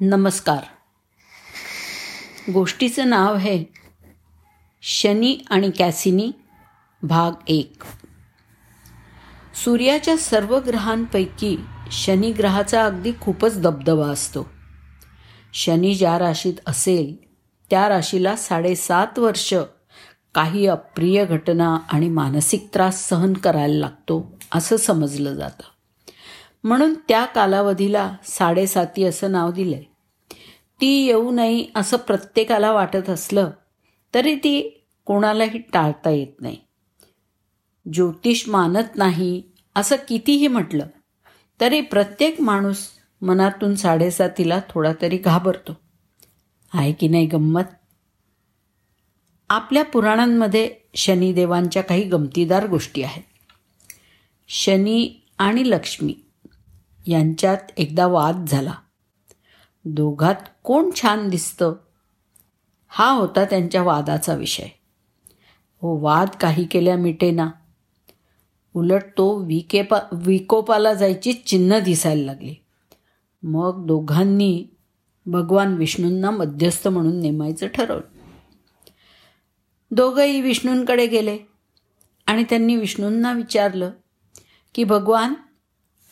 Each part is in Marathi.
नमस्कार. गोष्टीचं नाव आहे शनी आणि कॅसिनी भाग एक. सूर्याच्या सर्व ग्रहांपैकी शनी ग्रहाचा अगदी खूपच दबदबा असतो. शनी ज्या राशीत असेल त्या राशीला साडेसात वर्ष काही अप्रिय घटना आणि मानसिक त्रास सहन करायला लागतो असं समजलं जातं. म्हणून त्या कालावधीला साडेसाती असं नाव दिलंय. ती येऊ नये असं प्रत्येकाला वाटत असलं तरी ती कोणालाही टाळता येत नाही. ज्योतिष मानत नाही असं कितीही म्हटलं तरी प्रत्येक माणूस मनातून साडेसातीला थोडा तरी घाबरतो. आहे की नाही गंमत? आपल्या पुराणांमध्ये शनिदेवांच्या काही गमतीदार गोष्टी आहेत. शनी आणि लक्ष्मी यांच्यात एकदा वाद झाला. दोघात कोण छान दिसतं? हा होता त्यांच्या वादाचा विषय. हो वाद काही केल्या मिटेना उलट तो विकेपा विकोपाला जायची चिन्ह दिसायला लागली. मग दोघांनी भगवान विष्णूंना मध्यस्थ म्हणून नेमायचं ठरवलं. दोघंही विष्णूंकडे गेले आणि त्यांनी विष्णूंना विचारलं की भगवान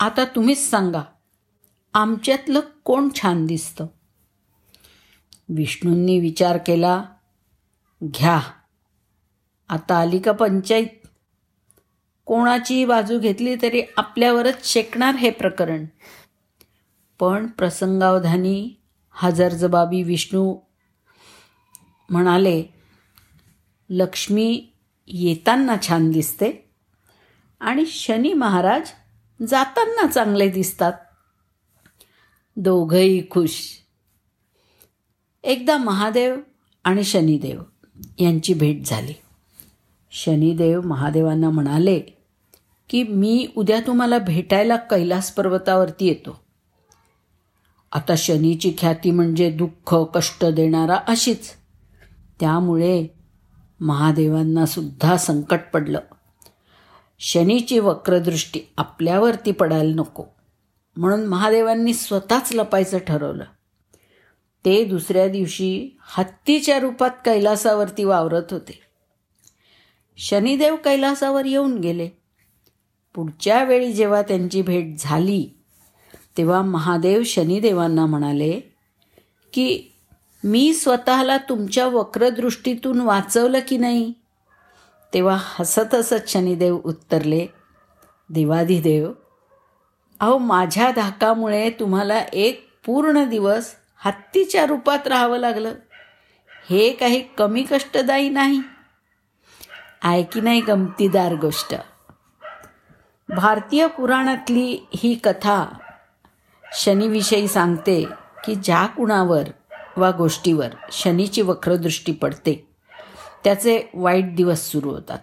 आता तुम्हीच सांगा आमच्यातलं कोण छान दिसतं? विष्णूंनी विचार केला घ्या. आता आली का पंचायत कोणाची बाजू घेतली तरी आपल्यावरच शेकणार हे प्रकरण. पण प्रसंगावधानी हजरजबाबी विष्णू म्हणाले लक्ष्मी येताना छान दिसते आणि शनी महाराज जाताना चांगले दिसतात. दोघंही खुश. एकदा महादेव आणि शनिदेव यांची भेट झाली. शनिदेव महादेवांना म्हणाले की मी उद्या तुम्हाला भेटायला कैलास पर्वतावरती येतो. आता शनीची ख्याती म्हणजे दुःख कष्ट देणारा अशीच. त्यामुळे महादेवांना सुद्धा संकट पडलं. शनीची वक्रदृष्टी आपल्यावरती पडायला नको. म्हणून महादेवांनी स्वतःच लपायचं ठरवलं. ते दुसऱ्या दिवशी हत्तीच्या रूपात कैलासावरती वावरत होते. शनिदेव कैलासावर येऊन गेले. पुढच्या वेळी जेव्हा त्यांची भेट झाली तेव्हा महादेव शनिदेवांना म्हणाले की मी स्वतःला तुमच्या वक्रदृष्टीतून वाचवलं की नाही? तेव्हा हसत हसत शनिदेव उत्तरले देवाधिदेव अहो माझ्या धाकामुळे तुम्हाला एक पूर्ण दिवस हत्तीच्या रूपात राहावं लागलं. हे काही कमी कष्टदायी नाही. आहे की नाही गमतीदार गोष्ट? भारतीय पुराणातली ही कथा शनीविषयी सांगते की ज्या कुणावर वा गोष्टीवर शनीची वक्रदृष्टी पडते त्याचे वाईट दिवस सुरू होतात.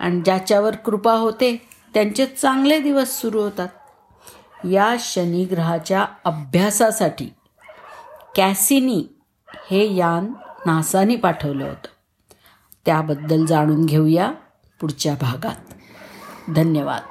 आणि ज्याच्यावर कृपा होते त्यांचे चांगले दिवस सुरू होतात. या शनिग्रहाच्या अभ्यासासाठी कॅसिनी हे यान नासाने पाठवलं होतं. त्याबद्दल जाणून घेऊया पुढच्या भागात. धन्यवाद.